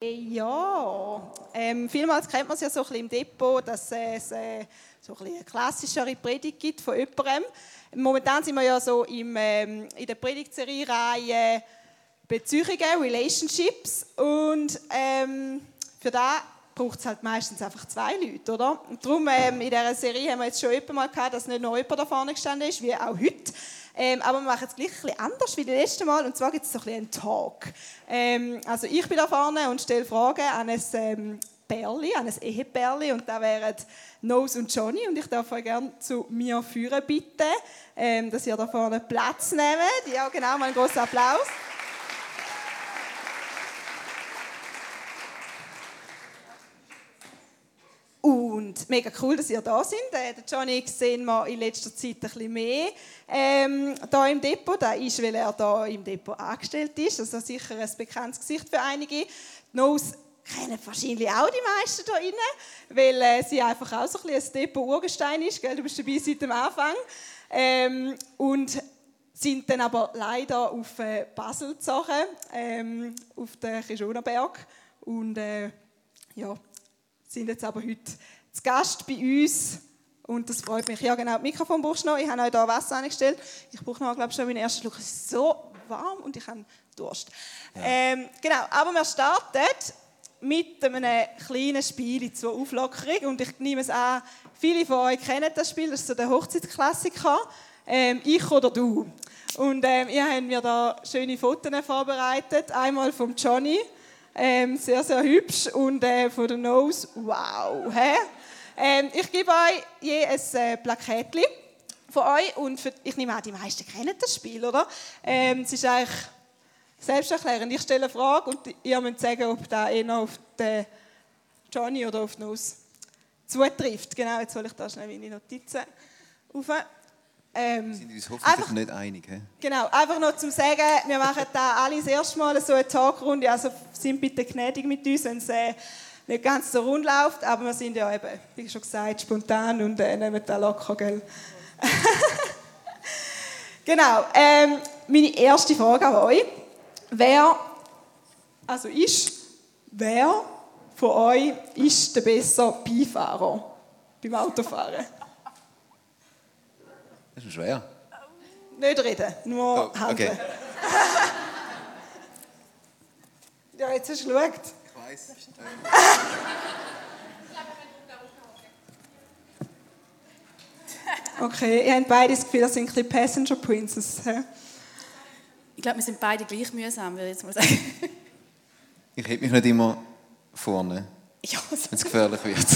Ja, ähm, vielmals kennt man es ja so ein bisschen im Depot, dass es äh, so ein bisschen eine klassischere Predigt gibt von jemandem. Momentan sind wir ja so im, ähm, in der Predigtserie-Reihe Beziehungen, Relationships und ähm, für das braucht es halt meistens einfach zwei Leute, oder? Und darum ähm, in dieser Serie haben wir jetzt schon öfter mal gehabt, dass nicht noch jemand da vorne gestanden ist, wie auch heute. Ähm, aber wir machen es gleich ein anders wie das letzte Mal. Und zwar gibt es so ein einen Talk. Ähm, also ich bin da vorne und stelle Fragen an ein ähm, Bärli, an ein Ehepärli. Und da wären Nose und Johnny. Und ich darf euch gerne zu mir führen, bitte. Ähm, dass ihr da vorne Platz nehmt. Ja, genau, mal einen großen Applaus. Und mega cool, dass ihr da sind. Äh, den Johnny sehen wir in letzter Zeit ein bisschen mehr ähm, da im Depot. Das ist, weil er da im Depot angestellt ist. Also sicher ein bekanntes Gesicht für einige. Die Nose kennen wahrscheinlich auch die meisten da drinnen, weil äh, sie einfach auch so ein, bisschen ein Depot-Urgestein ist. Gell? Du bist dabei seit dem Anfang. Ähm, und sind dann aber leider auf äh, Basel gezogen, ähm, auf den Kischonerberg. Und äh, ja, sind jetzt aber heute zu Gast bei uns. Und das freut mich. Ja, genau, das Mikrofon brauchst du noch. Ich habe euch hier Wasser angestellt. Ich brauche noch, glaube ich, schon meinen ersten Schluck. Es ist so warm und ich habe Durst. Ja. Ähm, genau, aber wir starten mit einem kleinen Spiel zur Auflockerung. Und ich nehme es an, viele von euch kennen das Spiel. Das ist so der Hochzeitsklassiker. Ähm, ich oder du. Und ähm, ihr habt mir da schöne Fotos vorbereitet. Einmal vom Johnny ähm, sehr, sehr hübsch. Und äh, von der Nose, wow. Hä? Ähm, ich gebe euch je ein äh, Plakettchen von euch. Und für, ich nehme an, die meisten kennen das Spiel, oder? Ähm, es ist eigentlich selbsterklärend. Ich stelle eine Frage und ihr müsst sagen, ob da eher auf den Johnny oder auf die Nose zutrifft. Genau, jetzt soll ich da schnell meine Notizen auf. Ähm, wir sind uns hoffentlich einfach, nicht einig. He? Genau, einfach noch zum Sagen, wir machen da alle das erste Mal so eine Talkrunde, also sind bitte gnädig mit uns, wenn es äh, nicht ganz so rund läuft, aber wir sind ja eben, wie schon gesagt, spontan und äh, nehmen da locker, gell? genau, ähm, meine erste Frage an euch, wer, also ist, wer von euch ist der bessere Beifahrer beim Autofahren? Das ist schwer. Nicht reden, nur oh, handeln. Okay. ja, jetzt hast du geschaut. Ich weiß. okay, ihr habt beide das Gefühl, das sind ein bisschen Passenger Princess. He? Ich glaube, wir sind beide gleich mühsam, würde ich jetzt mal sagen. ich heb mich nicht immer vorne. Ja, wenn es gefährlich wird.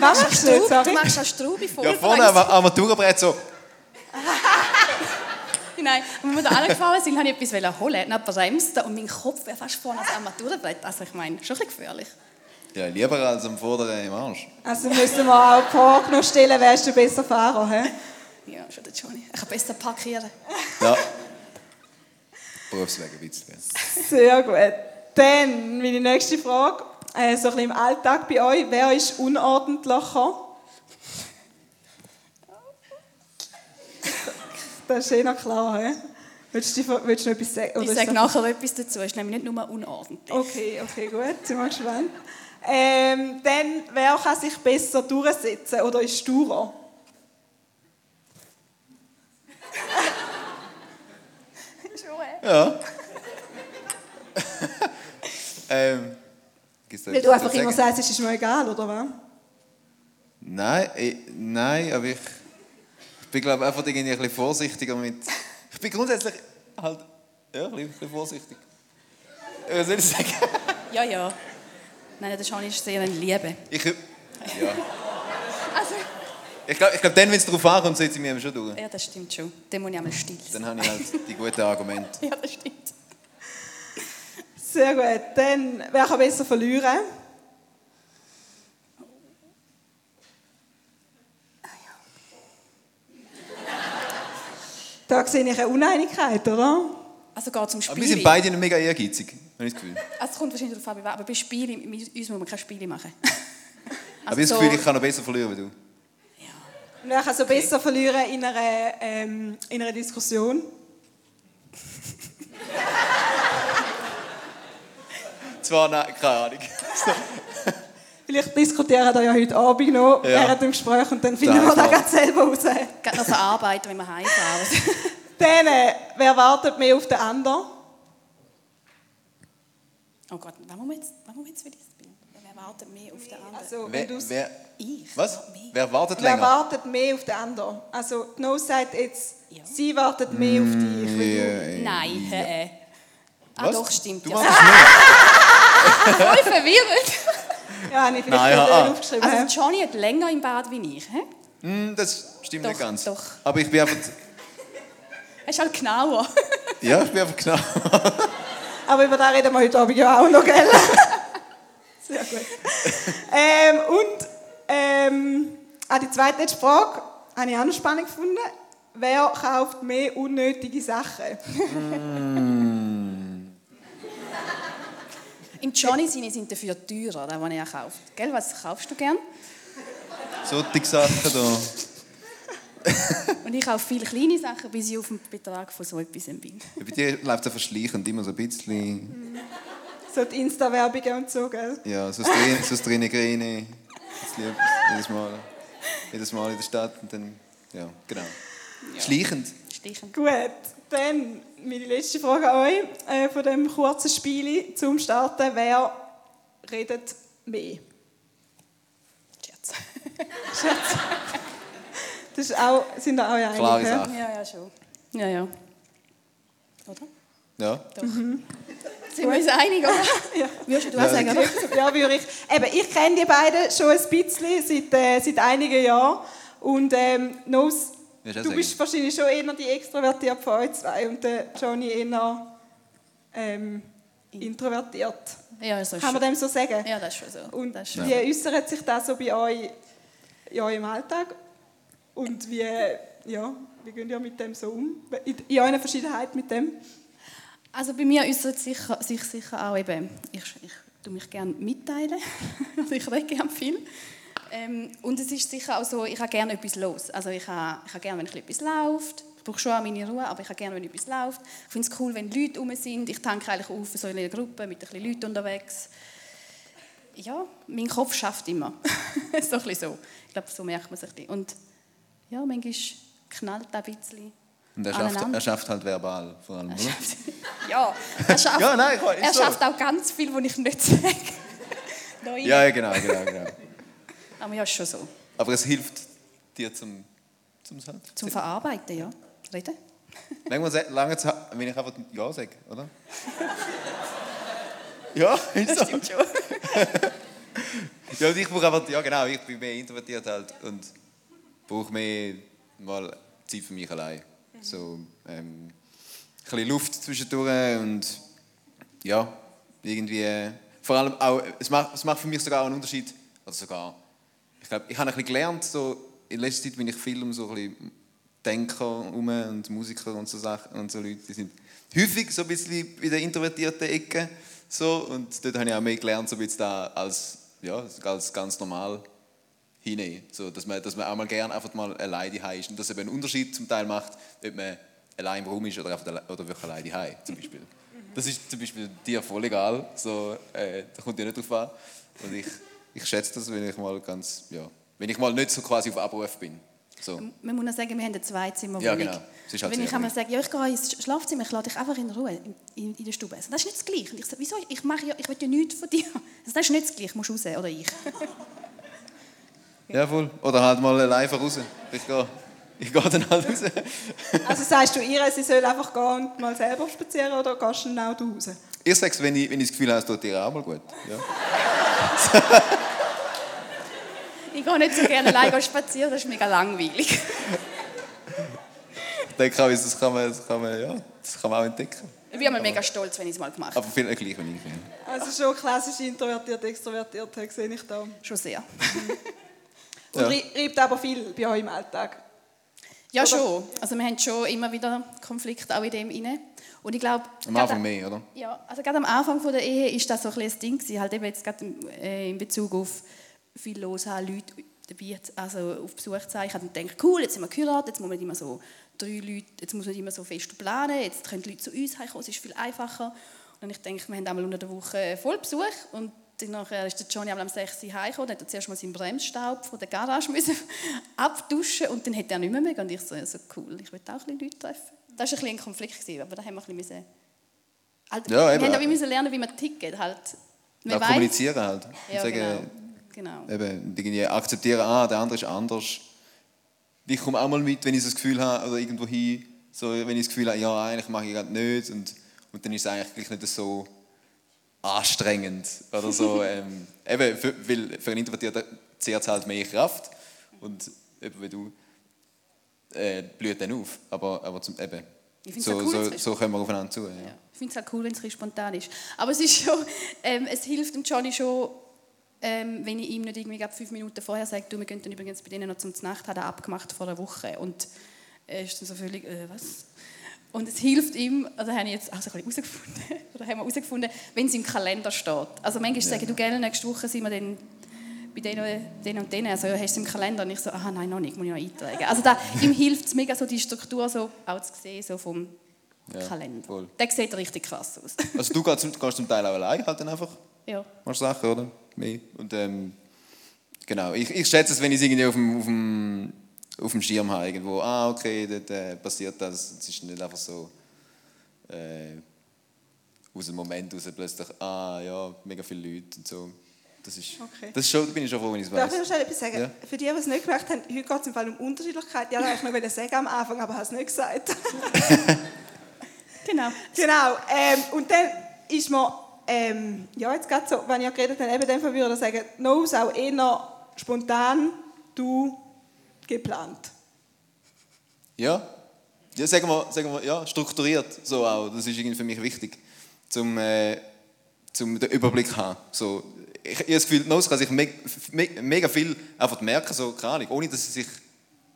Was machst du? Du machst auch Straubi vorne. Ja, vorne am Armaturenbrett so. Nein, und wir da angefahren sind, habe ich etwas holen, dann bremst und mein Kopf wäre fast vorne ans Armaturenbrett. Also ich meine, schon ein bisschen gefährlich. Ja, lieber als am vorderen im Arsch. Also müssen wir auch die Frage noch stellen, wärst du besser Fahrer, he? Ja, schon der Johnny. Ich kann besser parkieren. Ja. Berufswege ein bisschen. Sehr gut. Dann meine nächste Frage. Äh, so ein bisschen im Alltag bei euch. Wer ist unordentlicher? Das ist eh noch klar, he? Willst du, willst du noch etwas sagen? ich sage nachher etwas dazu. Es ist nämlich nicht nur unordentlich. Okay, okay, gut. Sind wir gespannt. Ähm, dann, wer kann sich besser durchsetzen oder ist sturer? ja. ähm, Weil du einfach immer sagst, es ist mir egal, oder was? Nein, ich, nein, aber ich bin glaube einfach irgendwie ein bisschen vorsichtiger mit. Ich bin grundsätzlich halt ja, ein bisschen vorsichtig. Was soll ich sagen? Ja, ja. Nein, der Schani ist sehr eine Liebe. Ich, ja. also. Ich glaube, glaub, dann, wenn es darauf ankommt, setze ich mich schon durch. Ja, das stimmt schon. Dann muss ich einmal still. Dann habe ich halt die guten Argumente. ja, das stimmt. Sehr gut. Dann, wer kann besser verlieren? Da sehe ich eine Uneinigkeit, oder? Also geht zum Spiel. Aber wir sind beide nicht mega ehrgeizig, habe ich das Gefühl. Also es kommt wahrscheinlich darauf an, aber bei Spielen, mit uns muss man keine Spiele machen. also aber ich habe das Gefühl, ich kann noch besser verlieren als du. Ja. Und ich kann so okay. besser verlieren in einer, ähm, in einer Diskussion. Zwar, nein, keine Ahnung. Vielleicht diskutieren wir ja heute Abend noch Ja. während dem Gespräch und dann finden wir das Daheim gerade selber raus. Gerade noch verarbeiten, wenn wir heimfahren. Dann, äh, wer wartet mehr auf den anderen? Oh Gott, was muss man jetzt, was muss jetzt Bild? Wer wartet mehr auf den anderen? Also, wenn Wer, wer, ich. was? Mehr. Wer wartet wer länger? wartet mehr auf den anderen? Also, die Nose sagt jetzt, Ja. sie wartet mehr auf dich. du- Ja, Nein, äh, äh. Ah doch, stimmt. Du ja. wartest mehr. Voll verwirrend. Ja, nicht ja, ah. aufgeschrieben. Also Johnny hat länger im Bad wie ich. He? Hm, das stimmt Doch, nicht ganz. doch. Aber ich bin einfach... Er ist halt genauer. Ja, ich bin einfach genau... Aber über das reden wir heute Abend ja auch noch, gell? Sehr gut. ähm, und ähm, auch die zweite Frage habe ich auch noch spannend gefunden. Wer kauft mehr unnötige Sachen? Im Johnny seine sind dafür teurer, das, was er kauft. Gell, was kaufst du gern? Solche Sachen da. Und ich kaufe viele kleine Sachen, bis ich auf den Betrag von so etwas bin. Bei dir läuft es verschleichend immer so ein bisschen. So die Insta-Werbungen und so, gell? Ja, so das Träne, so das Träne Grine. Das lieb jedes Mal. Jedes Mal in der Stadt und dann... Ja, genau. Schleichend. Stichen. Gut, dann meine letzte Frage an euch äh, von dem kurzen Spiel zum Starten. Wer redet mehr? Scherz. Scherz. Das ist auch, sind da auch einig, Klare? Sache. Ja, ja, schon. Ja, ja. Oder? Ja. Doch. Sind wir uns einig, oder? Ja. Würdest du auch sagen, oder? Ja, würde ich. Eben, ich kenne die beiden schon ein bisschen seit, äh, seit einigen Jahren. Und ähm, Nos, Willst du bist wahrscheinlich schon eher die extrovertiert von euch zwei und der Johnny eher ähm, introvertiert. Ja, so ist Kann man schon. dem so sagen? Ja, das ist schon so. Und das schon. wie äußert sich das so bei euch in eurem Alltag? Und wie, ja, wie geht ihr mit dem so um? In, in eurer Verschiedenheit mit dem? Also bei mir äußert sich, sich sicher auch eben, ich, ich tue mich gerne mitteilen, also ich rede gerne viel. Ähm, und es ist sicher auch so, ich habe gerne etwas los. Also ich habe, ich habe gerne, wenn etwas läuft. Ich brauche schon auch meine Ruhe, aber ich habe gerne, wenn etwas läuft. Ich finde es cool, wenn Leute rum sind. Ich tanke eigentlich auf so in einer Gruppe mit ein bisschen Leuten unterwegs. Ja, mein Kopf schafft immer. so ein bisschen so. Ich glaube, so merkt man sich. bisschen. Und ja, manchmal knallt er ein bisschen. Und er schafft, er schafft halt verbal vor allem, oder? Ja, er schafft, Ja, nein, er so. schafft auch ganz viel, was ich nicht sage. Da. Ja, ja, genau, genau, genau. Aber ja, ist schon so. Aber es hilft dir zum... zum halt Zum Verarbeiten, ja. Reden. Lange, lange Zeit, wenn ich einfach Ja sage, oder? ja, ist Das so. stimmt schon. Ja, und ich brauche einfach, ja genau, ich bin mehr introvertiert halt und brauche mehr mal Zeit für mich allein. So, ähm, ein bisschen Luft zwischendurch und ja, irgendwie, äh, vor allem auch, es macht, es macht für mich sogar einen Unterschied, oder sogar, ich glaube, ich habe ein bisschen gelernt, so, in letzter Zeit bin ich viel um so ein bisschen Denker herum und Musiker und so Sachen und so Leute, die sind häufig so ein bisschen in der introvertierten Ecke so und dort habe ich auch mehr gelernt, so ein bisschen da als, ja, als ganz normal hinnehmen. So, dass, man, dass man auch mal gerne einfach mal alleine daheim ist und dass es eben einen Unterschied zum Teil macht, ob man allein im Raum ist oder, einfach oder wirklich alleine daheim zum Beispiel. Das ist zum Beispiel dir voll egal, so, äh, da kommt dir nicht drauf an. Und ich, ich schätze das, wenn ich mal ganz, ja, wenn ich mal nicht so quasi auf Abruf bin. So. Man muss noch sagen, wir haben eine Zweizimmerwohnung. Ja, genau. Halt Wenn ich einmal sage, ja, ich gehe ins Schlafzimmer, ich lade dich einfach in Ruhe in, in, der Stube. Also, das ist nicht das Gleiche. Und ich sage, wieso? Ich, mache ja, ich will ja nichts von dir. Also, das ist nicht das Gleiche, musst du raus, oder ich. Ja, voll. Oder halt mal allein raus. Ich gehe ich gehe dann halt raus. Also sagst du ihr, sie soll einfach gehen und mal selber spazieren oder gehst du dann auch raus? Ich sage es, wenn ich, wenn ich das Gefühl habe, es tut dir auch mal gut. Ja. Ich gehe nicht so gerne alleine spazieren, das ist mega langweilig. Ich denke auch, das kann man, das kann man, ja, das kann man auch entdecken. Ich bin einmal mega stolz, wenn ich es mal gemacht habe. Aber viel gleich, wenn ich ja. Also schon klassisch introvertiert, extrovertiert, sehe ich da. Und Schon sehr. Ja. reibt aber viel bei euch im Alltag. Ja, Oder- schon. Also wir haben schon immer wieder Konflikte auch in dem inne. Und ich glaube... Am Anfang mehr, oder? Ja, also gerade am Anfang von der Ehe ist das so ein das Ding gewesen, halt eben jetzt gerade äh, in Bezug auf viel los haben, Leute dabei, also auf Besuch zu sein. Ich habe dann gedacht, cool, jetzt sind wir geheiratet, jetzt muss man nicht immer so drei Leute, jetzt muss man nicht immer so fest planen, jetzt können die Leute zu uns heimkommen, es ist viel einfacher. Und ich denke, wir haben einmal unter der Woche Vollbesuch und dann nachher ist der Johnny am 6 Uhr heimgekommen, dann hat er zuerst mal seinen Bremsstaub von der Garage müssen abduschen und dann hat er nicht mehr mehr und ich so, ja, so cool, ich will auch ein bisschen Leute treffen. Das war ein ein Konflikt, gewesen, aber da haben wir ein bisschen halt, Ja, wir eben. haben auch müssen lernen, wie man tickt. Halt. Man weiss- kommunizieren halt. Ja, sagen, genau. genau. eben, irgendwie akzeptieren, ah, der andere ist anders. Ich komme auch mal mit, wenn ich so das Gefühl habe, oder irgendwo hin, so, wenn ich das Gefühl habe, ja, eigentlich mache ich gerade nicht. Und, und dann ist es eigentlich nicht so anstrengend. Oder so. ähm, eben, für, weil für einen Introvertierten zehrt es halt mehr Kraft. Und eben, wie du, äh, blüht dann auf. Aber, aber zum, eben, so, cool, so, so kommen wir aufeinander zu. Ja. Ja. Ich finde es halt cool, wenn es spontan ist. Aber es ist schon, ähm, es hilft dem Johnny schon, ähm, wenn ich ihm nicht irgendwie fünf Minuten vorher sage, du, wir gehen dann übrigens bei denen noch zum Nacht, hat er abgemacht vor einer Woche. Und er ist dann so völlig, äh, was? Und es hilft ihm, oder habe ich jetzt also ein bisschen herausgefunden, oder haben wir herausgefunden, wenn es im Kalender steht. Also manchmal sagen, du, gell, nächste Woche sind wir dann bei denen, denen und denen, also ja, hast du es im Kalender? Und ich so, aha, nein, noch nicht, muss ich noch eintragen. Also da, ihm hilft es mega, so die Struktur so auch zu sehen, so vom Ja, Kalender. voll. Der sieht richtig krass aus. Also du gehst zum, gehst zum Teil auch allein halt dann einfach. ja. machst Sachen, oder? Und ähm, genau, ich, ich schätze es, wenn ich es irgendwie auf dem, auf dem, auf dem Schirm habe, irgendwo, ah, okay, dort äh, passiert das. Es ist nicht einfach so äh, aus dem Moment raus plötzlich, ah, ja, mega viele Leute und so. Das ist, Okay. das ist schon, da bin ich schon froh, wenn ich es Darf weiß. ich noch schnell etwas sagen? Ja. Für die, die es nicht gemerkt haben, heute geht es im Fall um Unterschiedlichkeit. Ja, das wollte ich noch sagen am Anfang, aber habe es nicht gesagt. Genau. genau. Ähm, und dann ist man, ähm, ja, jetzt gerade so, wenn ich geredet habe, eben dann würde ich sagen, Nose auch eher spontan, du geplant. Ja, ja sagen, wir, sagen wir, ja, strukturiert so auch. Das ist irgendwie für mich wichtig, zum, äh, zum den Überblick zu haben. So, ich, ich habe das Gefühl, Nose kann sich me me mega viel einfach merken, so, keine Ahnung, ohne dass sie sich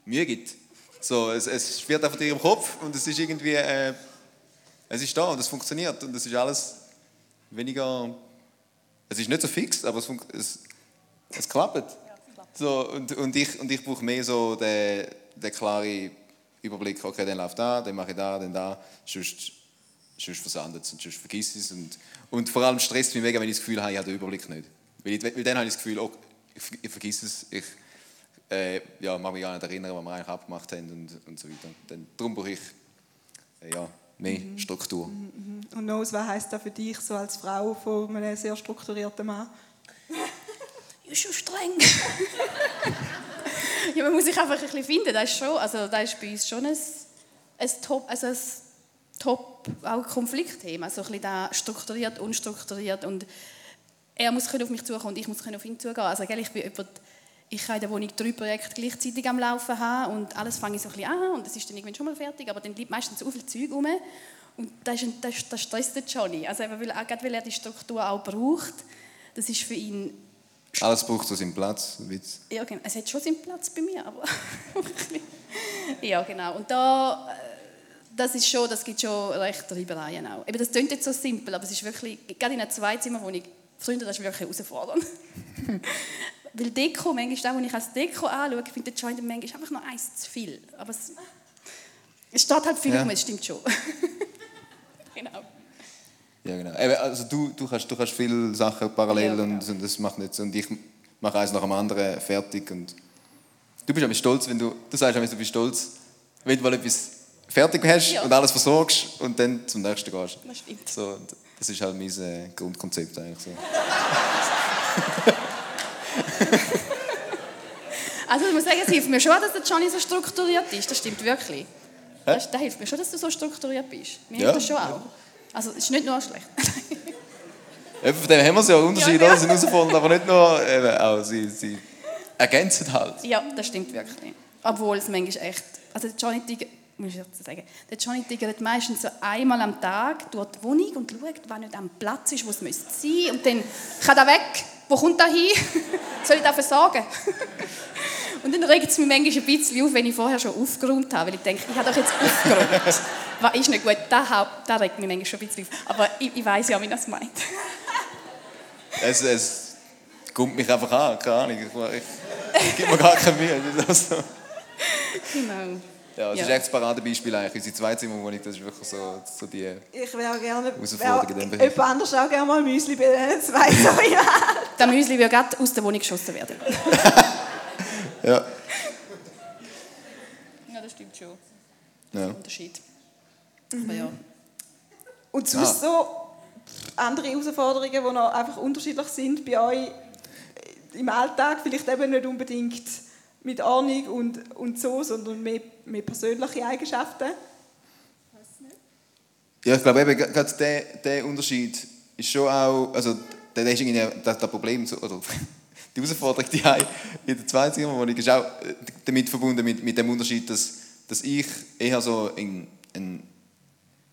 Mühe gibt. So, es, es schwirrt einfach in ihrem Kopf und es ist irgendwie, äh, es ist da und es funktioniert und es ist alles weniger, es ist nicht so fix, aber es, es, es klappt. So, und, und ich, und ich brauche mehr so den, den klaren Überblick, okay, dann läuft da, dann mache ich da, dann da, sonst, sonst versandet es und sonst vergiss es. Und, und vor allem stresst mich mega, wenn ich das Gefühl habe, ich habe den Überblick nicht. Weil, ich, weil dann habe ich das Gefühl, oh, ich, vergesse es, ich äh, ja, mag mich gar nicht erinnern, was wir eigentlich abgemacht haben und, und so weiter. Dann, darum brauche ich äh, ja, mehr Struktur. Und Nose, was heisst das für dich so als Frau von einem sehr strukturierten Mann? Ja, schon streng. ja, man muss sich einfach ein bisschen finden. Das ist, schon, also, das ist bei uns schon ein, ein Top, also ein Top auch Konfliktthema. Also ein bisschen da strukturiert, unstrukturiert und er muss auf mich zukommen und ich muss auf ihn zugehen. Also, gell, ich bin jemand, ich kann in der Wohnung drei Projekte gleichzeitig am Laufen haben und alles fange ich so ein bisschen an und das ist dann irgendwann schon mal fertig, aber dann bleibt meistens so viel Zeug rum und das, ist das, das stresst den Johnny. Also eben, weil, auch gerade weil er die Struktur auch braucht, das ist für ihn Alles braucht so seinen Platz. Witz. ja, genau. Es hat schon seinen Platz bei mir, aber ja, genau. Und da, äh, das ist schon, das gibt schon recht Reibereien auch. Eben, das klingt jetzt so simpel, aber es ist wirklich, gerade in einer Zweizimmerwohnung, Freunde, das ist wirklich herausfordernd. Weil Deko, manchmal, auch, wenn ich als Deko anschaue, finde ich Joint manchmal einfach noch eins zu viel. Aber es, es steht halt viel Ja. rum, es stimmt schon. genau. Ja, genau. Eben, Also du, du, kannst, du kannst viele Sachen parallel Ja, genau. und, und das macht nicht so. Und ich mache eins nach dem anderen fertig. Und du bist stolz, wenn du, du sagst du bist stolz, wenn du mal etwas fertig hast Ja. und alles versorgst und dann zum nächsten gehst. Das stimmt. So, das ist halt mein äh, Grundkonzept eigentlich so. Also ich muss sagen, es hilft mir schon, dass der Johnny so strukturiert ist. Das stimmt wirklich. Das, das hilft mir schon, dass du so strukturiert bist. Mir Ja. hilft das schon auch. Also es ist nicht nur schlecht. Eben, von dem haben wir es ja Unterschiede, Ja, ja. sind herausgefunden, aber nicht nur, eben, auch sie, sie ergänzen halt. ja, das stimmt wirklich. Obwohl es manchmal echt... Also Johnny muss ich jetzt sagen, der Johnny tigert meistens so einmal am Tag durch die Wohnung und schaut, was nicht am Platz ist, wo es müsste sein. Und dann kann er weg. Wo kommt er hin? Soll ich dafür sagen? Und dann regt es mich manchmal ein bisschen auf, wenn ich vorher schon aufgeräumt habe, weil ich denke, ich habe doch jetzt aufgeräumt. Was ist nicht gut? Das, das regt mich manchmal schon ein bisschen auf. Aber ich, ich weiß ja, wie das meint. Es, es kommt mich einfach an, keine Ahnung. Ich, ich, ich gebe mir gar keine Mühe. Das ist auch so. Genau. Ja, das Ja. ist echt das Paradebeispiel eigentlich. Unsere Zweizimmerwohnung, das ist wirklich so, so die... Ich wäre gerne, Herausforderung in dem wäre Bereich. jemand anders auch gerne mal Müsli bei den zwei ja. Der Müsli würde gerade aus der Wohnung geschossen werden. Ja. Ja, das stimmt schon. ja. Unterschied. Aber ja. Und sonst so andere Herausforderungen, die noch einfach unterschiedlich sind bei euch im Alltag, vielleicht eben nicht unbedingt mit Ahnung und, und so, sondern mehr, mehr persönliche Eigenschaften. Ja, ich glaube eben, gerade der, der Unterschied ist schon auch, also der ist irgendwie das, das Problem, so- oder die Herausforderung die ich in der Zweizimmerwohnung ist auch äh, damit verbunden mit, mit dem Unterschied, dass, dass ich eher so einen, einen,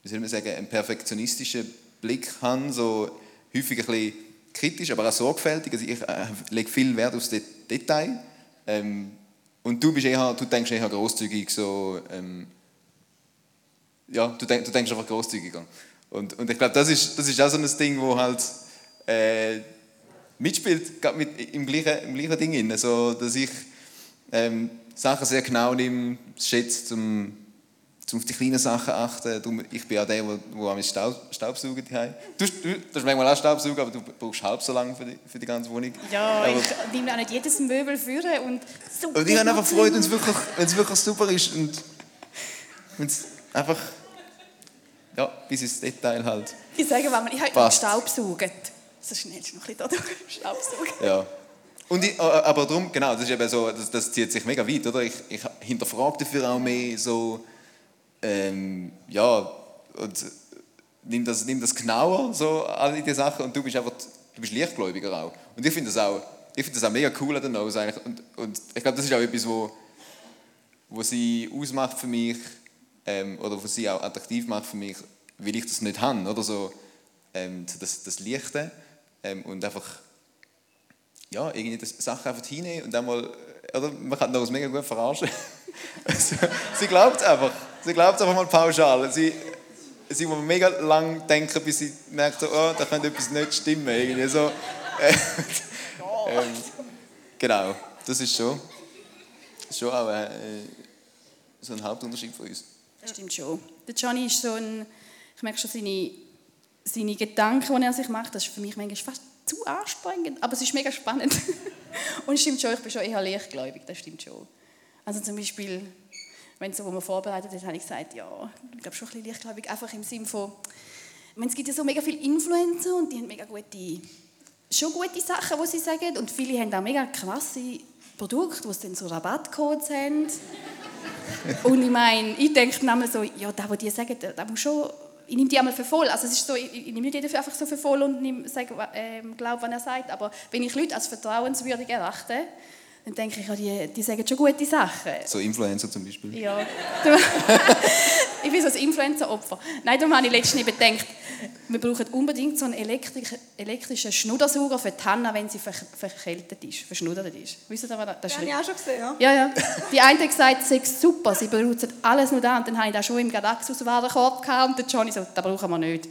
wie soll man sagen, einen perfektionistischen Blick habe, so häufig ein bisschen kritisch, aber auch sorgfältig. Also ich äh, lege viel Wert aufs Det- Detail. Ähm, und du bist eher, du denkst eher großzügig so. Ähm, ja, du, denk, du denkst einfach großzügiger. Und, und ich glaube, das ist, das ist auch so ein Ding, wo halt äh, mitspielt, gerade mit, im, gleichen, im gleichen Ding. Rein. So, dass ich ähm, Sachen sehr genau nehme, schätze, zum, zum auf die kleinen Sachen achten. Darum, ich bin auch der, der, am Staub, Staubsaugen daheim. Du, du, du hast manchmal auch Staubsaugen, aber du brauchst halb so lange für die, für die ganze Wohnung. Ja, aber, ich nehme auch nicht jedes Möbel führen und so. und ich habe einfach Freude, wenn es wirklich, wenn wirklich super ist und wenn es einfach ja, bis ins Detail halt. Ich sage mal, ich habe Passt. Staubsaugen. So schnell ist noch ein bisschen da durch. Staubsaugen. Ja. Und ich, aber darum, genau, das ist eben so, das, das zieht sich mega weit, oder? Ich, ich hinterfrage dafür auch mehr so, ähm, ja, und nimm das, nimm das genauer, so alle diese Sachen, und du bist einfach, du bist leichtgläubiger auch. Und ich finde das auch, ich finde das auch mega cool an der Nose eigentlich, und, und ich glaube, das ist auch etwas, wo, wo sie ausmacht für mich, ähm, oder was sie auch attraktiv macht für mich, weil ich das nicht habe, oder so, ähm, das, das Leichte ähm, und einfach ja, irgendwie das Sachen einfach hinnehmen und einmal, oder man kann das mega gut verarschen. also, sie glaubt es einfach. Sie glaubt es einfach mal pauschal. Sie, sie muss mega lang denken, bis sie merkt, so, oh, da könnte etwas nicht stimmen. Irgendwie so. Äh, ähm, genau, das ist schon, schon auch äh, so ein Hauptunterschied von uns. Das stimmt schon. Der Johnny ist so ein, ich merke schon seine, seine Gedanken, die er sich macht, das ist für mich manchmal fast zu anstrengend, aber es ist mega spannend. Und es stimmt schon, ich bin schon eher leichtgläubig, das stimmt schon. Also zum Beispiel, wenn so, wo man vorbereitet hat, habe ich gesagt, ja, ich glaube schon ein bisschen leichtgläubig, einfach im Sinne von, meine, es gibt ja so mega viele Influencer und die haben mega gute, schon gute Sachen, die sie sagen und viele haben auch mega krasse Produkte, wo sie dann so Rabattcodes haben. Und ich meine, ich denke manchmal so, ja, das, was die sagen, das muss schon, ich nehme die einmal für voll. Also es ist so, ich, ich nehme nicht jeden einfach so für voll und nehme, sage, ähm, glaube, was er sagt. Aber wenn ich Leute als vertrauenswürdig erachte, dann denke ich, ja, die, die sagen schon gute Sachen. So Influencer zum Beispiel. Ja. ich bin so ein Influencer-Opfer. Nein, darum habe ich letztens gedacht, wir brauchen unbedingt so einen elektri- elektrischen Schnuddersauger für die Hanna, wenn sie ver verkältet ist, verschnuddert ist. Wisst ihr, was das das Das habe ich auch schon gesehen, ja. ja, ja. Die eine hat gesagt, es sei super, sie benutzen alles nur da. Und dann habe ich das schon im Gadaxus-Warenkorb gehabt und der Johnny so, das brauchen wir nicht.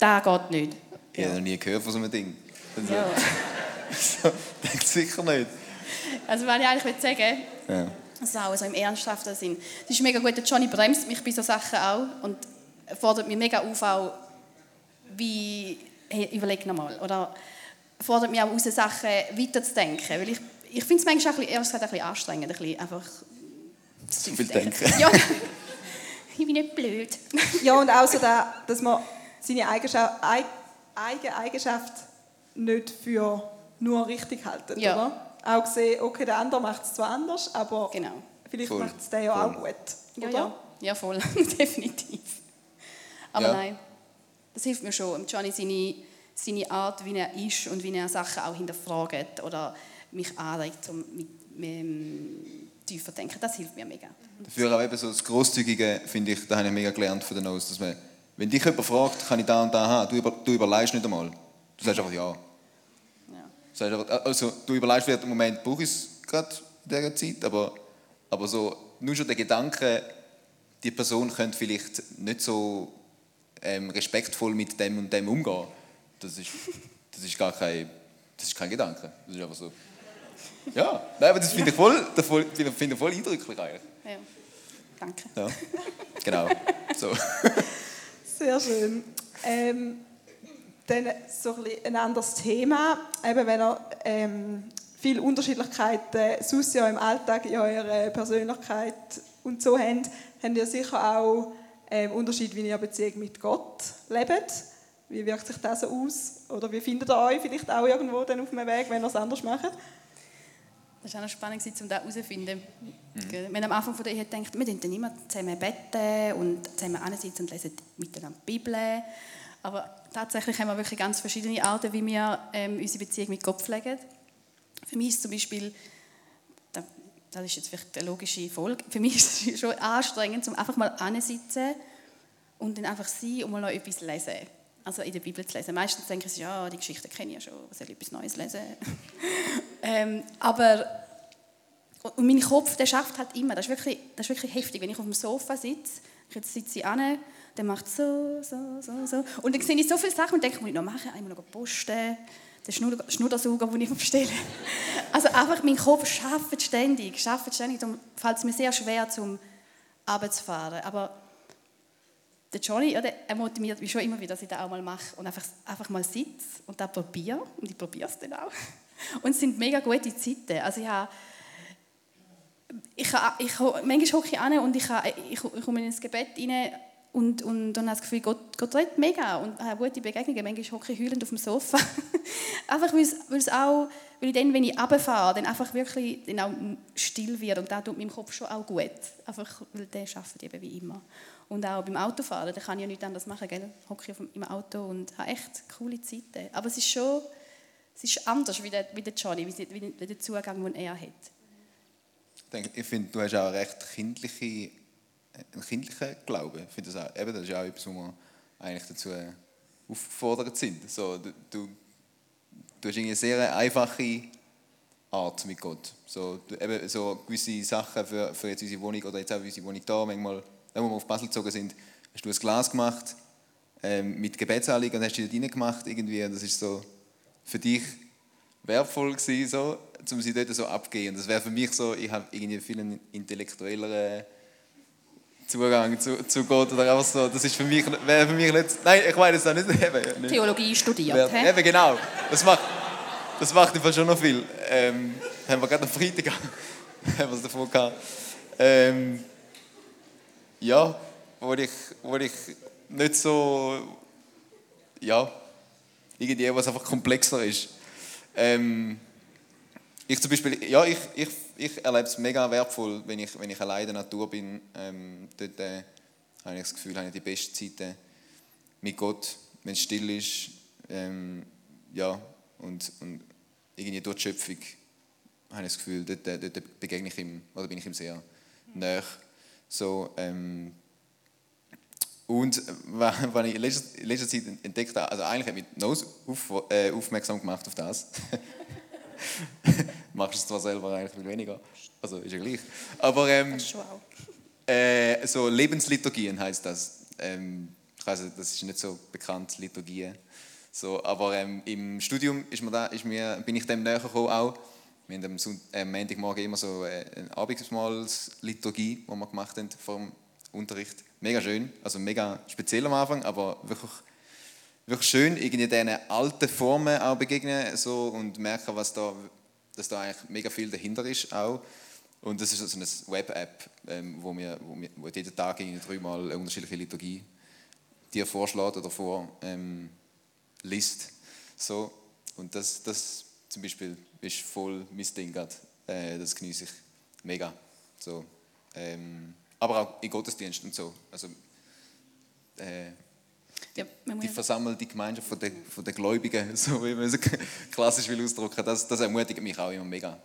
Das geht nicht. Ich habe noch nie gehört von so einem Ding. Also, Ja. so, denkt sicher nicht. Also was ich eigentlich sagen Ja. auch so im ernsthaften Sinn. Es ist mega gut, der Johnny bremst mich bei solchen Sachen auch und fordert mich mega auf, auch wie, hey, überleg nochmal, oder fordert mich auch aus, Sachen weiterzudenken, weil ich, ich finde es manchmal auch ein bisschen, ehrlich gesagt, ein bisschen anstrengend, ein bisschen einfach Zu viel denken. Ja, ich bin nicht blöd. Ja, und auch so, da, dass man seine Eigenschaft, eig, eigene Eigenschaft nicht für nur richtig hält, Ja. oder? Auch sehen, okay, der andere macht es zwar anders, aber Genau. vielleicht macht es der ja Voll. auch gut, Ja, oder? ja, ja voll, definitiv. Aber Ja. nein, das hilft mir schon. Johnny, seine, seine Art, wie er ist und wie er Sachen auch hinterfragt oder mich anregt, um mit, mit, tiefer zu denken, das hilft mir mega. Dafür auch eben so das Grosszügige, finde ich, da habe ich mega gelernt von der Nose, dass man, wenn dich jemand fragt, kann ich da und da haben, du, über, du überlegst nicht einmal. Du sagst einfach ja. Ja. Du, sagst einfach, also, du überlegst vielleicht im Moment, brauche ich es gerade in dieser Zeit, aber, aber so, nur schon der Gedanke, die Person könnte vielleicht nicht so ähm, respektvoll mit dem und dem umgehen, das ist, das ist gar kein, das ist kein Gedanke. Das ist einfach so. Ja, nein, aber das finde ich voll, das finde ich voll eindrücklich eigentlich. Ja. Danke. Ja, genau. So. Sehr schön. Ähm, dann so ein, ein anderes Thema. Eben, wenn ihr ähm, viele Unterschiedlichkeiten sonst ja im Alltag in eurer Persönlichkeit und so habt, habt ihr sicher auch ähm, Unterschied, wie ihr Beziehung mit Gott lebt. Wie wirkt sich das so aus? Oder wie findet ihr euch vielleicht auch irgendwo dann auf dem Weg, wenn ihr es anders macht? Das war auch noch spannend, um das herauszufinden. Mhm. Wenn am Anfang von der Ehe denkt, wir dann immer zusammen beten und zusammen sitzen und lesen miteinander die Bibel. Aber tatsächlich haben wir wirklich ganz verschiedene Arten, wie wir ähm, unsere Beziehung mit Gott pflegen. Für mich ist zum Beispiel, das ist jetzt vielleicht eine logische Folge, für mich ist es schon anstrengend, um einfach mal sitzen und dann einfach sein und mal noch etwas lesen also in der Bibel zu lesen. Meistens denke ich, ja, die Geschichte kenne ich ja schon, was soll ich etwas Neues lesen? ähm, aber und mein Kopf, der schafft halt immer. Das ist, wirklich, das ist wirklich heftig. Wenn ich auf dem Sofa sitze, jetzt sitze ich an, der macht so, so, so, so. Und dann sehe ich so viele Sachen und denke, muss ich noch machen? Einmal noch posten, den Schnuddersauger, den ich bestelle. also einfach, mein Kopf schafft ständig, schafft ständig. Darum fällt es mir sehr schwer, zum runterzufahren. Aber der Johnny, ja, der, er motiviert mich schon immer wieder, dass ich das auch mal mache und einfach, einfach mal sitze und das probiere. Und ich probiere es dann auch. Und es sind mega gute Zeiten. Also ich habe, ich, ich, manchmal hocke ich an und ich, ich, ich komme ins Gebet rein und, und dann habe das Gefühl, Gott, Gott redet mega und habe gute Begegnungen. Manchmal hocke ich heulend auf dem Sofa. einfach weil es, auch, weil ich dann, wenn ich runterfahre, dann einfach wirklich dann auch still wird und das tut meinem Kopf schon auch gut. Einfach, weil der arbeitet eben wie immer. Und auch beim Autofahren, da kann ich ja nichts anderes machen, gell? hocke ich im Auto und habe echt coole Zeiten. Aber es ist schon, es ist anders wie der, wie der Johnny, wie, der Zugang, den er hat. Ich, ich finde, du hast auch recht kindliche, einen kindlichen Glauben. Ich finde das auch, eben, das ist auch etwas, wo wir eigentlich dazu aufgefordert sind. So, du, du, hast eine sehr einfache Art mit Gott. So, du, eben, so gewisse Sachen für, für jetzt unsere Wohnung oder jetzt auch unsere Wohnung da, manchmal wo wir auf Basel gezogen sind, hast du ein Glas gemacht ähm, mit Gebetsanliegen und hast dich dort reingemacht irgendwie. Das ist so für dich wertvoll gewesen, so, um sie dort so abzugehen. Das wäre für mich so, ich habe irgendwie viel intellektuelleren Zugang zu, zu Gott oder einfach so, das ist für mich, wäre für mich nicht, nein, ich meine es auch nicht, eben, nicht. Theologie studiert, wär, Eben, genau, das macht, das macht einfach schon noch viel. Ähm, haben wir gerade am Freitag es davon gehabt. Ähm, ja, wo ich, wo ich nicht so, ja, irgendwie, was einfach komplexer ist. Ähm, ich zum Beispiel, ja, ich, ich, ich erlebe es mega wertvoll, wenn ich, wenn ich allein in der Natur bin. Ähm, dort äh, habe ich das Gefühl, habe ich die besten Zeiten mit Gott, wenn es still ist. Ähm, ja, und, und irgendwie durch die Schöpfung habe ich das Gefühl, dort, dort begegne ich ihm, oder bin ich ihm sehr mhm. näher. So, ähm, und was ich in letzter, letzter, Zeit entdeckt habe, also eigentlich hat mich Nose auf, äh, aufmerksam gemacht auf das. Machst du es zwar selber eigentlich viel weniger, also ist ja gleich. Aber ähm, äh, so Lebensliturgien heißt das. Ähm, ich weiß, das ist nicht so bekannt, Liturgien. So, aber ähm, im Studium ist mir da, ist mir, bin ich dem näher gekommen auch. Wir haben am Sonnt äh, Montagmorgen immer so äh, eine Abendmahlsliturgie, die wir gemacht haben vor dem Unterricht. Mega schön, also mega speziell am Anfang, aber wirklich, wirklich schön, irgendwie diesen alten Formen auch begegnen so, und merken, was da, dass da eigentlich mega viel dahinter ist auch. Und das ist so eine Web-App, ähm, wo, wir, wo, wir, wo jeden Tag dreimal eine unterschiedliche Liturgie dir vorschlägt oder vor ähm. So. Und das, das zum Beispiel ist voll mein Ding. Äh, das genieße ich mega. So, ähm, aber auch in Gottesdienst und so. Also, äh, die versammelte Gemeinschaft von den, von den Gläubigen, so wie man es klassisch will ausdrücken, das, das ermutigt mich auch immer mega.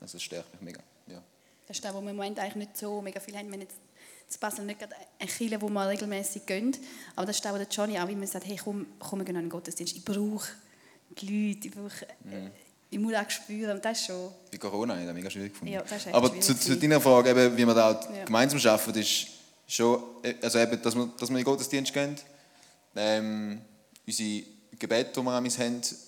Also das stärkt mich mega. Ja. Das ist das, wo wir im Moment eigentlich nicht so mega viel haben. Wir haben jetzt in Basel nicht gerade eine Kirche, wo wir regelmäßig gehen. Aber das ist das, wo der Johnny auch immer sagt, hey, komm, komm wir gehen an den Gottesdienst. Ich brauche die Leute, ich brauche... Mhm ich muss auch spüren. Und das schon... Bei Corona habe ich das mega schwierig gefunden. Ja, Aber zu, zu, deiner Frage, eben, wie wir da ja. gemeinsam arbeiten, ist schon, also eben, dass wir, dass wir in den Gottesdienst gehen. Ähm, unsere Gebete, die wir haben,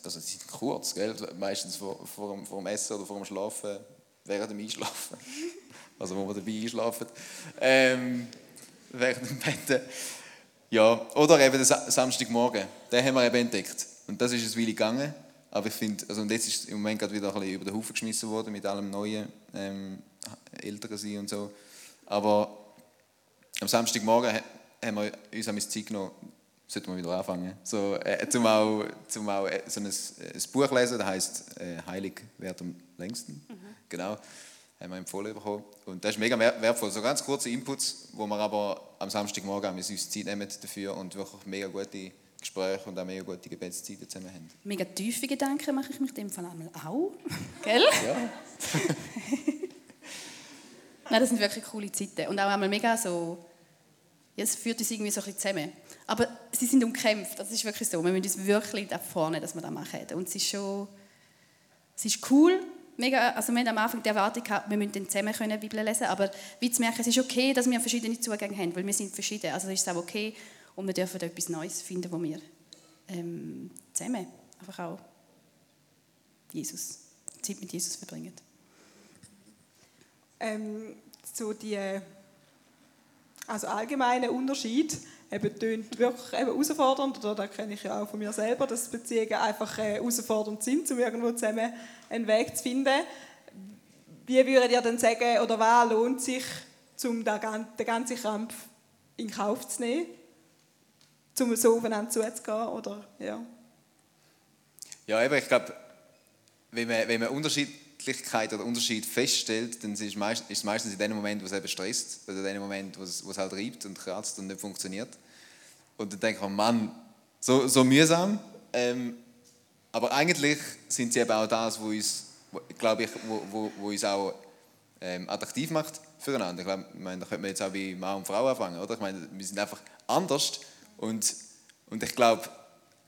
also die sind kurz, gell? meistens vor, vor, vor dem Essen oder vor dem Schlafen, während dem Einschlafen. also wo wir dabei einschlafen, ähm, während dem Betten. Ja, oder eben den Samstagmorgen, den haben wir eben entdeckt. Und das ist ein Weile gegangen, aber ich finde, also und jetzt ist es im Moment gerade wieder ein bisschen über den Haufen geschmissen worden mit allem Neuen, ähm, Älteren sein und so. Aber am Samstagmorgen haben wir uns ein Zeit genommen, sollten wir wieder anfangen, so, äh, zum auch, zum auch äh, so ein, ein Buch lesen, das heißt äh, Heilig wird am längsten. Mhm. Genau, haben wir empfohlen bekommen. Und das ist mega wertvoll. So ganz kurze Inputs, wo wir aber am Samstagmorgen uns Zeit nehmen dafür und wirklich mega gute Gespräche und auch mega gute Gebetszeiten zusammen haben. Mega tiefe Gedanken mache ich mich in dem Fall einmal auch. Gell? Ja. Nein, das sind wirklich coole Zeiten. Und auch einmal mega so, ja, es führt uns irgendwie so ein bisschen zusammen. Aber sie sind umkämpft, das ist wirklich so. Wir müssen uns wirklich da vorne, dass wir das machen. Und es ist schon, es ist cool, mega, also wir haben am Anfang die Erwartung gehabt, wir müssen dann zusammen können Bibel lesen, aber wie zu merken, es ist okay, dass wir verschiedene Zugänge haben, weil wir sind verschieden. Also ist es auch okay und wir dürfen etwas Neues finden, wo wir ähm, zusammen einfach auch Jesus, Zeit mit Jesus verbringen. Ähm, so die also allgemeine Unterschied eben tönt wirklich eben herausfordernd, oder da kenne ich ja auch von mir selber, dass Beziehungen einfach äh, herausfordernd sind, um irgendwo zusammen einen Weg zu finden. Wie würdet ihr denn sagen, oder was lohnt sich, um den ganzen Kampf in Kauf zu nehmen? Um so aufeinander zuzugehen, oder, ja? Ja, eben, ich glaube, wenn man, wenn man Unterschiedlichkeit oder Unterschied feststellt, dann ist es meistens, meistens in dem Moment, wo es eben stresst, oder in dem Moment, wo es, wo es halt reibt und kratzt und nicht funktioniert. Und dann denke ich, Mann, so, so mühsam. Ähm, aber eigentlich sind sie eben auch das, wo uns, glaube ich, wo, wo, wo uns auch ähm, attraktiv macht füreinander. Ich glaube, da könnte man jetzt auch wie Mann und Frau anfangen, oder? Ich meine, wir sind einfach anders und, und ich glaube,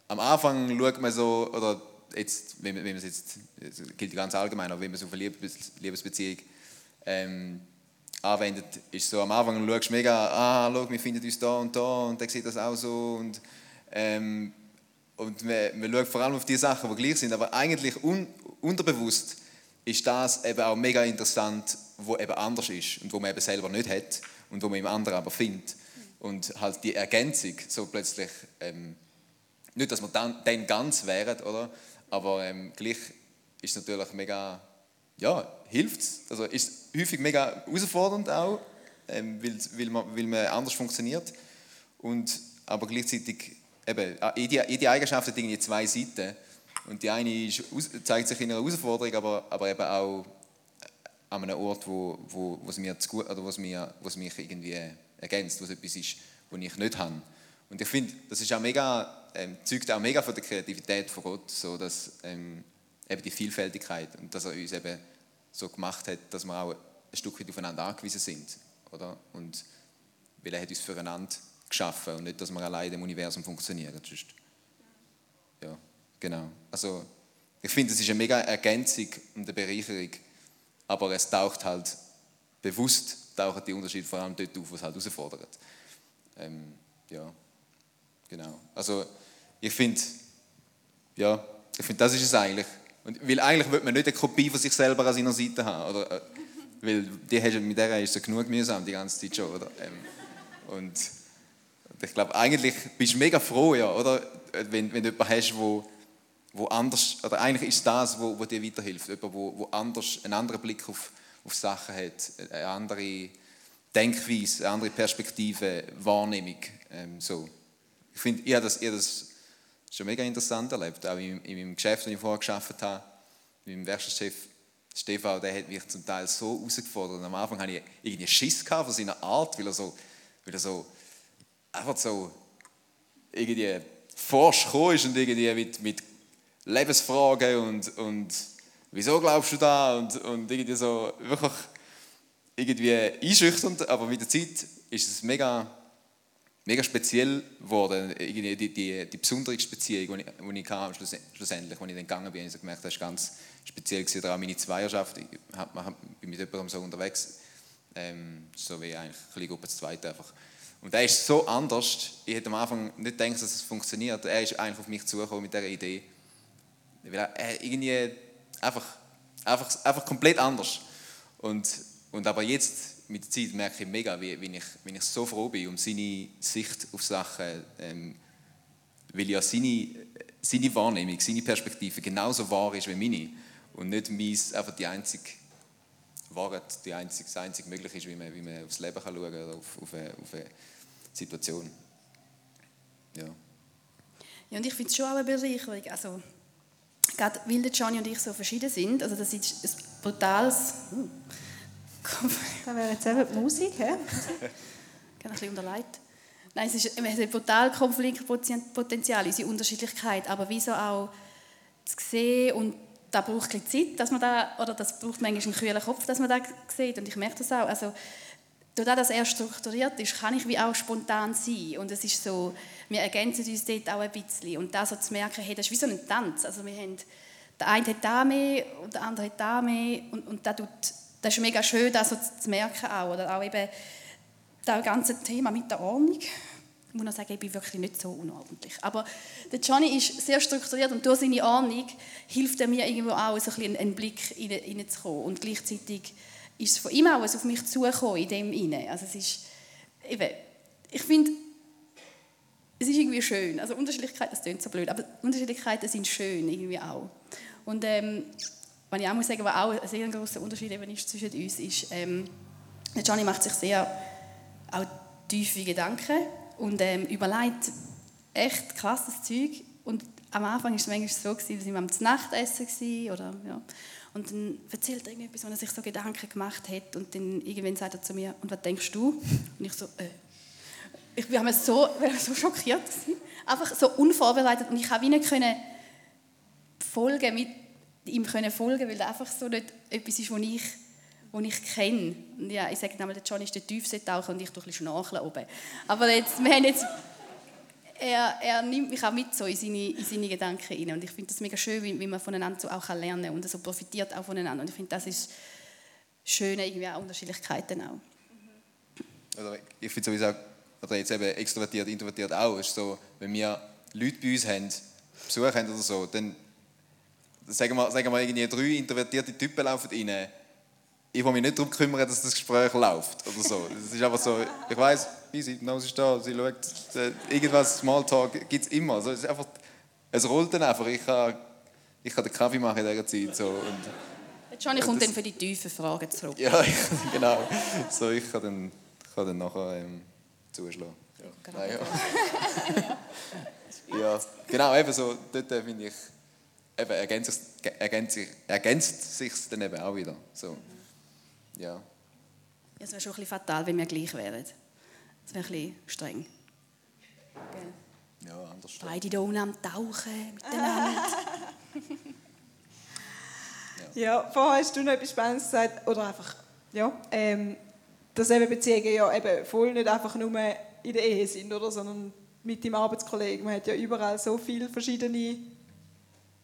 am Anfang schaut man so, oder jetzt, wenn man, wenn man es jetzt, das gilt ganz allgemein, aber wenn man so eine Liebes, Liebesbeziehung ähm, anwendet, ist so, am Anfang schaust du mega, ah, schau, wir finden uns da und da und der sieht das auch so und ähm, und man, man schaut vor allem auf die Sachen, die gleich sind, aber eigentlich un, unterbewusst ist das eben auch mega interessant, wo eben anders ist und wo man eben selber nicht hat und wo man im anderen aber findet. Und halt die Ergänzung, so plötzlich, ähm, nicht, dass wir dann, dann ganz wären, oder? Aber ähm, gleich ist es natürlich mega, ja, hilft es. Also ist häufig mega herausfordernd auch, ähm, weil, weil, man, weil man anders funktioniert. Und, aber gleichzeitig eben, jede, jede Eigenschaft hat irgendwie zwei Seiten. Und die eine ist, zeigt sich in einer Herausforderung, aber, aber eben auch an einem Ort, wo, wo, wo, es mir zu gut, oder wo, es mir, wo es mich irgendwie ergänzt, wo es etwas ist, was ich nicht habe. Und ich finde, das ist auch mega, ähm, zeugt auch mega von der Kreativität von Gott, so dass ähm, eben die Vielfältigkeit und dass er uns eben so gemacht hat, dass wir auch ein Stück weit aufeinander angewiesen sind, oder? Und weil er hat uns füreinander geschaffen und nicht, dass wir allein im Universum funktionieren. Sonst, ja, genau. Also ich finde, es ist eine mega Ergänzung und eine Bereicherung, aber es taucht halt bewusst tauchen die Unterschiede vor allem dort auf, was halt herausfordert. Ähm, ja, genau. Also ich finde, ja, ich finde, das ist es eigentlich. Und, weil eigentlich will man nicht eine Kopie von sich selber an seiner Seite haben, oder? Äh, weil die hast, mit der ist so genug mühsam die ganze Zeit schon, oder? Ähm, und ich glaube, eigentlich bist du mega froh, ja, oder? Wenn, wenn du jemanden hast, wo, wo anders, oder eigentlich ist das, wo, wo dir weiterhilft, jemand, wo, wo anders, einen anderen Blick auf, auf Sachen hat, eine andere Denkweise, eine andere Perspektive, Wahrnehmung, ähm, so. Ich finde, habe das, ich das schon mega interessant erlebt, auch in, in meinem Geschäft, das ich vorher gearbeitet habe, mit meinem Werkstattchef Stefan, der hat mich zum Teil so herausgefordert. Am Anfang hatte ich irgendwie Schiss von seiner Art, weil er so, weil er so einfach so irgendwie forsch ist und irgendwie mit, mit Lebensfragen und, und wieso glaubst du da? und, und irgendwie so wirklich irgendwie einschüchternd, aber mit der Zeit ist es mega, mega speziell geworden, die, die, die besondere Beziehung, die ich, ich hatte, schlussendlich, als ich dann gegangen bin, ich so gemerkt, das ist ganz speziell gewesen, auch meine Zweierschaft, ich bin mit jemandem so unterwegs, ähm, so wie eigentlich eine Gruppe zu zweit einfach. Und er ist so anders. Ich hätte am Anfang nicht gedacht, dass es funktioniert. Er ist einfach auf mich zugekommen mit dieser Idee. Weil er irgendwie einfach, einfach, einfach komplett anders. Und, und aber jetzt mit der Zeit merke ich mega, wie, wie, ich, wie ich so froh bin um seine Sicht auf Sachen, ähm, weil ja seine, seine Wahrnehmung, seine Perspektive genauso wahr ist wie meine und nicht meins einfach die einzige Wahrheit, die einzige, das einzige möglich ist, wie man, wie man aufs Leben kann schauen kann oder auf, auf, eine, auf eine Situation. Ja. Ja, und ich finde es schon auch eine Bereicherung. Also, gerade weil der Johnny und ich so verschieden sind, also das ist ein brutales... Uh, da wäre jetzt eben die Musik, hä? Ich ein bisschen unterleitet. Nein, es ist ein brutal Konfliktpotenzial, unsere Unterschiedlichkeit, aber wieso auch zu sehen und da braucht ein Zeit, dass man da, oder das braucht manchmal einen kühlen Kopf, dass man das sieht. Und ich merke das auch. Also, dadurch, dass er strukturiert ist, kann ich wie auch spontan sein. Und es ist so, wir ergänzen uns dort auch ein bisschen. Und da so zu merken, hey, das ist wie so ein Tanz, also wir haben, der eine hat da mehr und der andere hat da mehr. Und, und das, tut, das ist mega schön, das so zu merken auch, oder auch eben das ganze Thema mit der Ordnung, ich muss noch sagen, ich bin wirklich nicht so unordentlich. Aber der Johnny ist sehr strukturiert und durch seine Ordnung hilft er mir irgendwo auch, so ein einen Blick hineinzukommen. Und gleichzeitig ist es von ihm auch auf mich zugekommen in dem hinein. Also es ist, eben, ich finde, es ist irgendwie schön. Also Unterschiedlichkeiten, das klingt so blöd, aber Unterschiedlichkeiten sind schön irgendwie auch. Und ähm, was ich auch muss sagen, was auch ein sehr großer Unterschied eben ist zwischen uns, ist, ähm, Johnny macht sich sehr auch tiefe Gedanken und ähm, überlegt echt krasses Zeug. Und am Anfang war es manchmal so, gewesen, dass wir am Nachtessen waren, oder, ja. Und dann erzählt er irgendetwas, wo er sich so Gedanken gemacht hat. Und dann irgendwann sagt er zu mir, und was denkst du? Und ich so, äh. Ich war so, so schockiert. Gewesen. Einfach so unvorbereitet. Und ich konnte nicht folgen, mit ihm können folgen, weil das einfach so nicht etwas ist, was ich die ich kenne. Und ja, ich sage einmal, der John ist der tiefste Taucher und ich tue ein bisschen schnarchen oben. Aber jetzt, wir haben jetzt, er, er nimmt mich auch mit so in seine, in seine Gedanken rein. Und ich finde das mega schön, wie, wie man voneinander so auch lernen kann und so profitiert auch voneinander. Und ich finde, das ist schöne irgendwie auch Unterschiedlichkeiten auch. Also ich finde sowieso, oder jetzt eben extrovertiert, introvertiert auch, ist so, wenn wir Leute bei uns haben, Besuch haben oder so, dann sagen wir, sagen wir irgendwie drei introvertierte Typen laufen rein ich will mich nicht darum kümmern, dass das Gespräch läuft oder so. Es ist einfach so, ich weiß, sie ist da, sie schaut, äh, irgendwas, Smalltalk gibt es immer. Also es, ist einfach, es rollt dann einfach, ich kann, ich kann den Kaffee machen in dieser Zeit. So, und, Johnny kommt dann für die tiefen Fragen zurück. Ja, ich, genau. So, ich kann dann, kann dann nachher ähm, zuschlagen. Ja. Genau. Nein, ja. ja, genau, eben so, dort äh, finde ich, eben ergänzt, ergänzt, ergänzt sich dann eben auch wieder. So. Ja. Es wäre schon ein bisschen fatal, wenn wir gleich wären. Das wäre ein bisschen streng. Ja, anders. Beide hier unten am Tauchen miteinander. ja. ja, vorher hast du noch etwas Spannendes gesagt, oder einfach, ja, ähm, dass eben Beziehungen ja eben voll nicht einfach nur in der Ehe sind, oder, sondern mit dem Arbeitskollegen. Man hat ja überall so viele verschiedene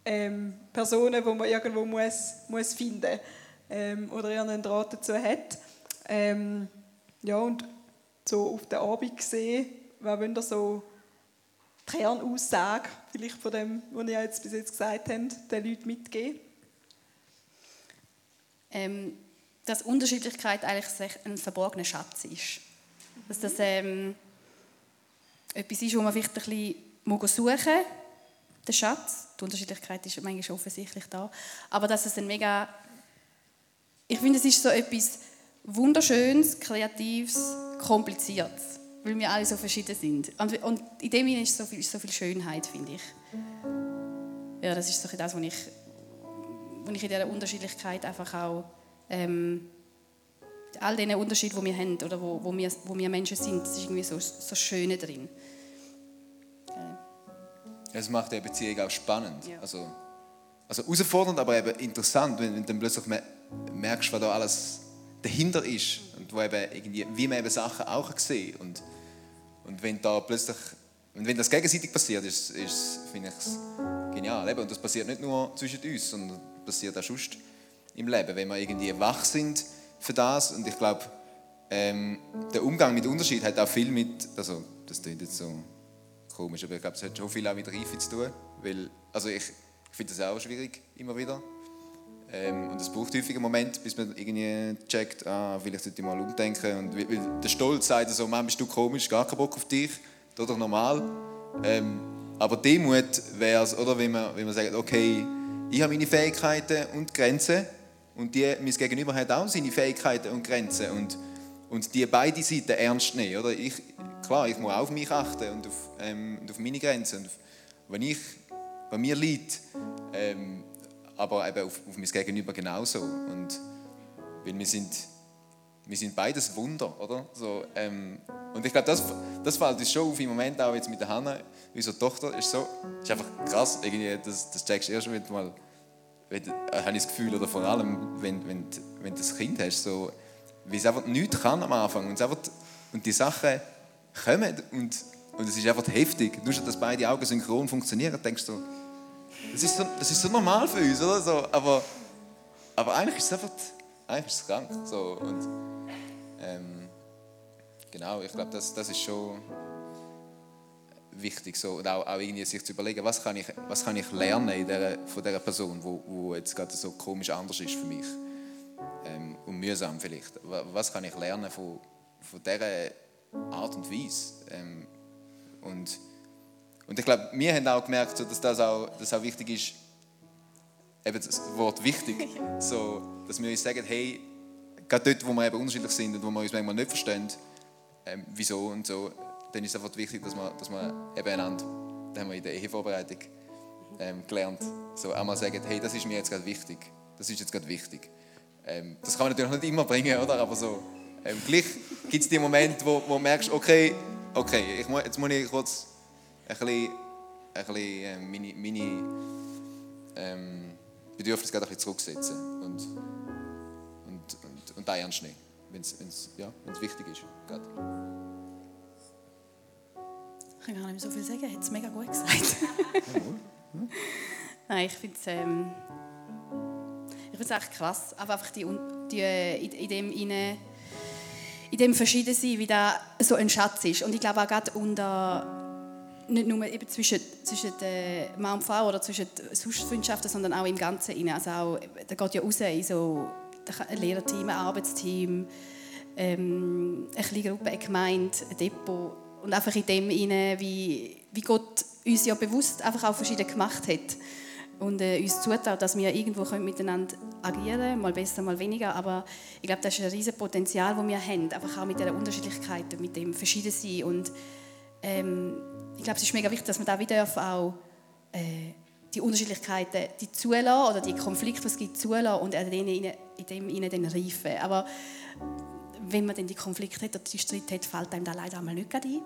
ähm, Personen, die man irgendwo muss, muss finden muss ähm, oder irgendeinen Draht dazu hat. Ähm, ja, und so auf den Abend gesehen, was wollen ihr so die Kernaussage vielleicht von dem, was ihr jetzt bis jetzt gesagt habt, den Leuten mitgeben? Ähm, dass Unterschiedlichkeit eigentlich ein verborgener Schatz ist. Dass das ähm, etwas ist, wo man vielleicht ein bisschen suchen muss, den Schatz. Die Unterschiedlichkeit ist manchmal offensichtlich da. Aber dass es ein mega ich finde, es ist so etwas Wunderschönes, Kreatives, Kompliziertes, weil wir alle so verschieden sind. Und in dem ist so viel, so viel Schönheit, finde ich. Ja, das ist so das, was ich, was ich in dieser Unterschiedlichkeit einfach auch ähm, all diesen Unterschieden, die wir haben oder wo, wo, wir, wo wir Menschen sind, das ist irgendwie so, so Schöne drin. Es macht die Beziehung auch spannend. Ja. Also, also herausfordernd, aber eben interessant, wenn, wenn dann plötzlich merkst, was da alles dahinter ist und wo eben irgendwie, wie man eben Sachen auch sieht. Und, und wenn da plötzlich, und wenn das gegenseitig passiert, ist, ist finde ich es genial. Und das passiert nicht nur zwischen uns, sondern passiert auch sonst im Leben, wenn wir irgendwie wach sind für das. Und ich glaube, ähm, der Umgang mit Unterschied hat auch viel mit, also das klingt jetzt so komisch, aber ich glaube, es hat schon viel auch mit Reife zu tun, weil, also ich, ich finde das auch schwierig, immer wieder Ähm, und es braucht häufig einen Moment, bis man irgendwie checkt, ah, vielleicht sollte ich mal umdenken. Und weil der Stolz sagt so, Mann, bist du komisch, gar keinen Bock auf dich, das doch normal. Ähm, aber Demut wäre es, oder, wenn man, wenn man sagt, okay, ich habe meine Fähigkeiten und Grenzen und die, mein Gegenüber hat auch seine Fähigkeiten und Grenzen und, und die beide Seiten ernst nehmen. Oder? Ich, klar, ich muss auch auf mich achten und auf, ähm, und auf meine Grenzen. Und wenn ich bei mir liegt, ähm, aber eben auf, auf mein Gegenüber genauso. Und, weil wir sind, wir sind beides Wunder, oder? So, ähm, und ich glaube, das, das fällt uns schon auf im Moment auch jetzt mit der Hanna, unsere Tochter, ist so, ist einfach krass, irgendwie, das, das checkst du erst wenn mal, wenn, äh, habe ich das Gefühl, oder vor allem, wenn, wenn, wenn du das Kind hast, so, wie es einfach nichts kann am Anfang und, einfach, und die Sachen kommen und, und es ist einfach heftig. Nur schon, dass beide Augen synchron funktionieren, denkst du, das ist so, das ist so normal für uns, oder? So, aber, aber eigentlich ist es einfach, eigentlich ist es krank. So, und, ähm, genau, ich glaube, das, das ist schon wichtig. So, und auch, auch irgendwie sich zu überlegen, was kann ich, was kann ich lernen in der, von dieser Person, wo, wo jetzt gerade so komisch anders ist für mich. Ähm, und mühsam vielleicht. Was kann ich lernen von, von dieser Art und Weise? Ähm, und und ich glaube, wir haben auch gemerkt, dass das auch, dass auch wichtig ist, eben das Wort wichtig, so, dass wir uns sagen, hey, gerade dort, wo wir eben unterschiedlich sind und wo wir uns manchmal nicht verstehen, ähm, wieso und so, dann ist es einfach wichtig, dass wir, dass wir eben einander, das haben wir in der Ehevorbereitung ähm, gelernt, so einmal sagen, hey, das ist mir jetzt gerade wichtig, das ist jetzt gerade wichtig. Ähm, das kann man natürlich nicht immer bringen, oder? aber so, ähm, gleich gibt es die Momente, wo, wo du merkst, okay, okay, ich muss, jetzt muss ich kurz ein bisschen, ein bisschen äh, meine, meine ähm, Bedürfnisse ein bisschen zurücksetzen und, und, und, und da ernst nehmen, wenn es ja, wichtig ist. Gerade. Ich kann gar nicht mehr so viel sagen, er hat es mega gut gesagt. Nein, ich finde es ähm, echt krass, aber einfach die, die, in, in dem in, in dem Verschiedensein, wie da so ein Schatz ist. Und ich glaube auch gerade unter nicht nur eben zwischen, zwischen Mann und Frau oder zwischen Freundschaften, sondern auch im Ganzen. Also auch, da geht ja raus in so ein Lehrerteam, ein Arbeitsteam, ähm, eine kleine Gruppe, eine Gemeinde, ein Depot. Und einfach in dem rein, wie, wie Gott uns ja bewusst einfach auch verschieden gemacht hat. Und äh, uns zutraut, dass wir irgendwo können miteinander agieren können, mal besser, mal weniger. Aber ich glaube, das ist ein riesiges Potenzial, das wir haben. Einfach auch mit der Unterschiedlichkeit, mit dem Verschiedensein. Und ähm, ich glaube, es ist mega wichtig, dass man da wieder auch äh, die Unterschiedlichkeiten die zulassen oder die Konflikte, die es gibt, zulassen und in dem ihnen dann reifen. Aber wenn man dann die Konflikte hat oder die Streit hat, fällt einem da leider einmal nicht ein.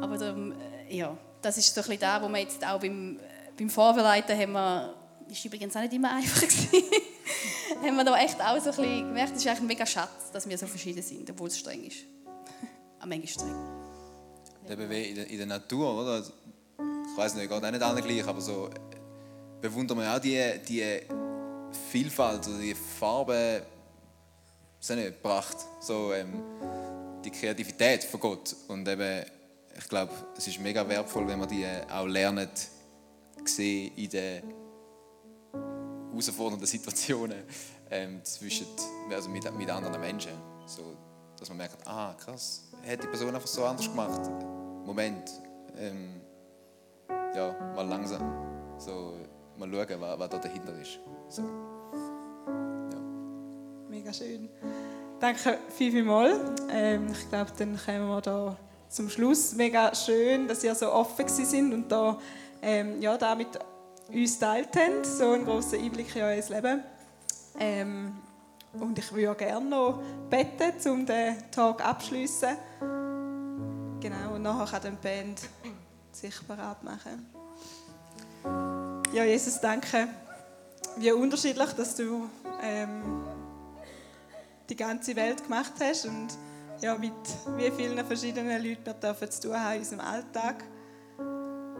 Aber dann, äh, ja, das ist so ein bisschen da, wo wir jetzt auch beim, beim Vorbereiten haben wir, ist übrigens auch nicht immer einfach gewesen, haben wir da echt auch so ein bisschen gemerkt, es ist eigentlich ein mega Schatz, dass wir so verschieden sind, obwohl es streng ist. Am manchmal streng eben wie in der, in der Natur, oder? Also, ich weiß nicht, geht auch nicht allen gleich, aber so bewundern wir auch die, die Vielfalt oder die Farben, so nicht, Pracht, so ähm, die Kreativität von Gott. Und eben, ich glaube, es ist mega wertvoll, wenn man die auch lernt, sehen in den herausfordernden Situationen ähm, zwischen, also mit, mit anderen Menschen. So, dass man merkt, ah krass, hat die Person einfach so anders gemacht. Moment, ähm, ja, mal langsam, so, mal schauen, was, was da dahinter ist. So, ja. Mega schön. Danke viel, viel mal. Ähm, ich glaube, dann kommen wir da zum Schluss. Mega schön, dass ihr so offen sind und da, ähm, ja, da mit uns teilt habt, so einen grossen Einblick in euer Leben. Ähm, und ich würde gerne noch beten, um den Tag abzuschließen. Genau, und nachher kann die Band sich bereit machen. Ja, Jesus, danke. Wie unterschiedlich, dass du ähm, die ganze Welt gemacht hast und ja, mit wie vielen verschiedenen Leuten wir dürfen zu tun haben in unserem Alltag.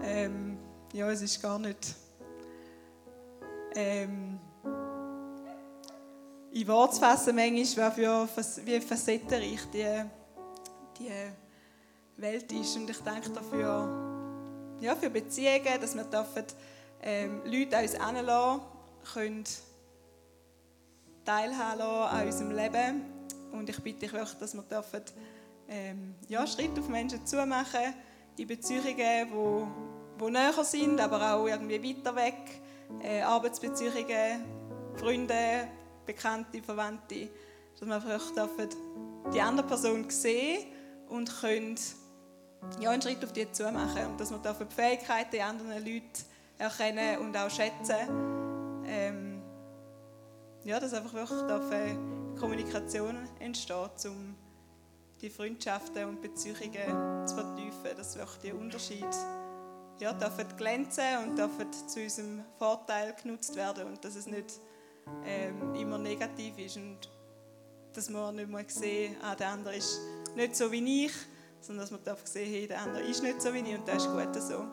Ähm, ja, es ist gar nicht ähm, in Wort zu fassen, manchmal, wie facettenreich die, die Welt ist. Und ich danke dafür ja, für Beziehungen, dass wir dürfen, ähm, Leute an uns heranlassen können, teilhaben lassen an unserem Leben. Und ich bitte dich wirklich, dass wir dürfen, ähm, ja, Schritt auf Menschen zumachen, in Beziehungen, wo, wo näher sind, aber auch irgendwie weiter weg, äh, Arbeitsbeziehungen, Freunde, Bekannte, Verwandte, dass wir einfach die andere Person sehen und können ja, einen Schritt auf die zu machen. Und dass wir die Fähigkeiten der anderen Leute erkennen und auch schätzen. Ähm, ja, dass einfach wirklich dürfen Kommunikation entsteht, um die Freundschaften und Beziehungen zu vertiefen, dass wirklich die Unterschiede ja, dürfen glänzen und dürfen zu unserem Vorteil genutzt werden und dass es nicht ähm, immer negativ ist und dass man nicht mehr sehen ah, der andere ist nicht so wie ich, sondern dass man darf sehen, hey, der andere ist nicht so wie ich und das ist gut so.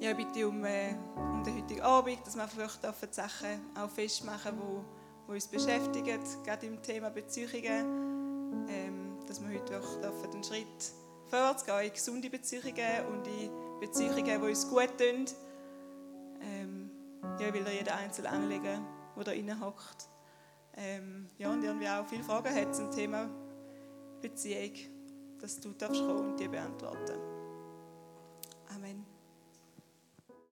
Ja, ich bitte um, äh, um den heutigen Abend, dass wir einfach die Sachen auch festmachen, wo, wo uns beschäftigen, gerade im Thema Beziehungen, ähm, dass wir heute auch einen Schritt vorwärts gehen in gesunde Beziehungen und in Beziehungen, die uns gut tun. Ähm, ja, ich will da jeder einzeln anlegen, der da innen hockt. Ähm, ja, und irgendwie auch viele Fragen hat zum Thema Beziehung, dass du darfst kommen und die beantworten. Amen.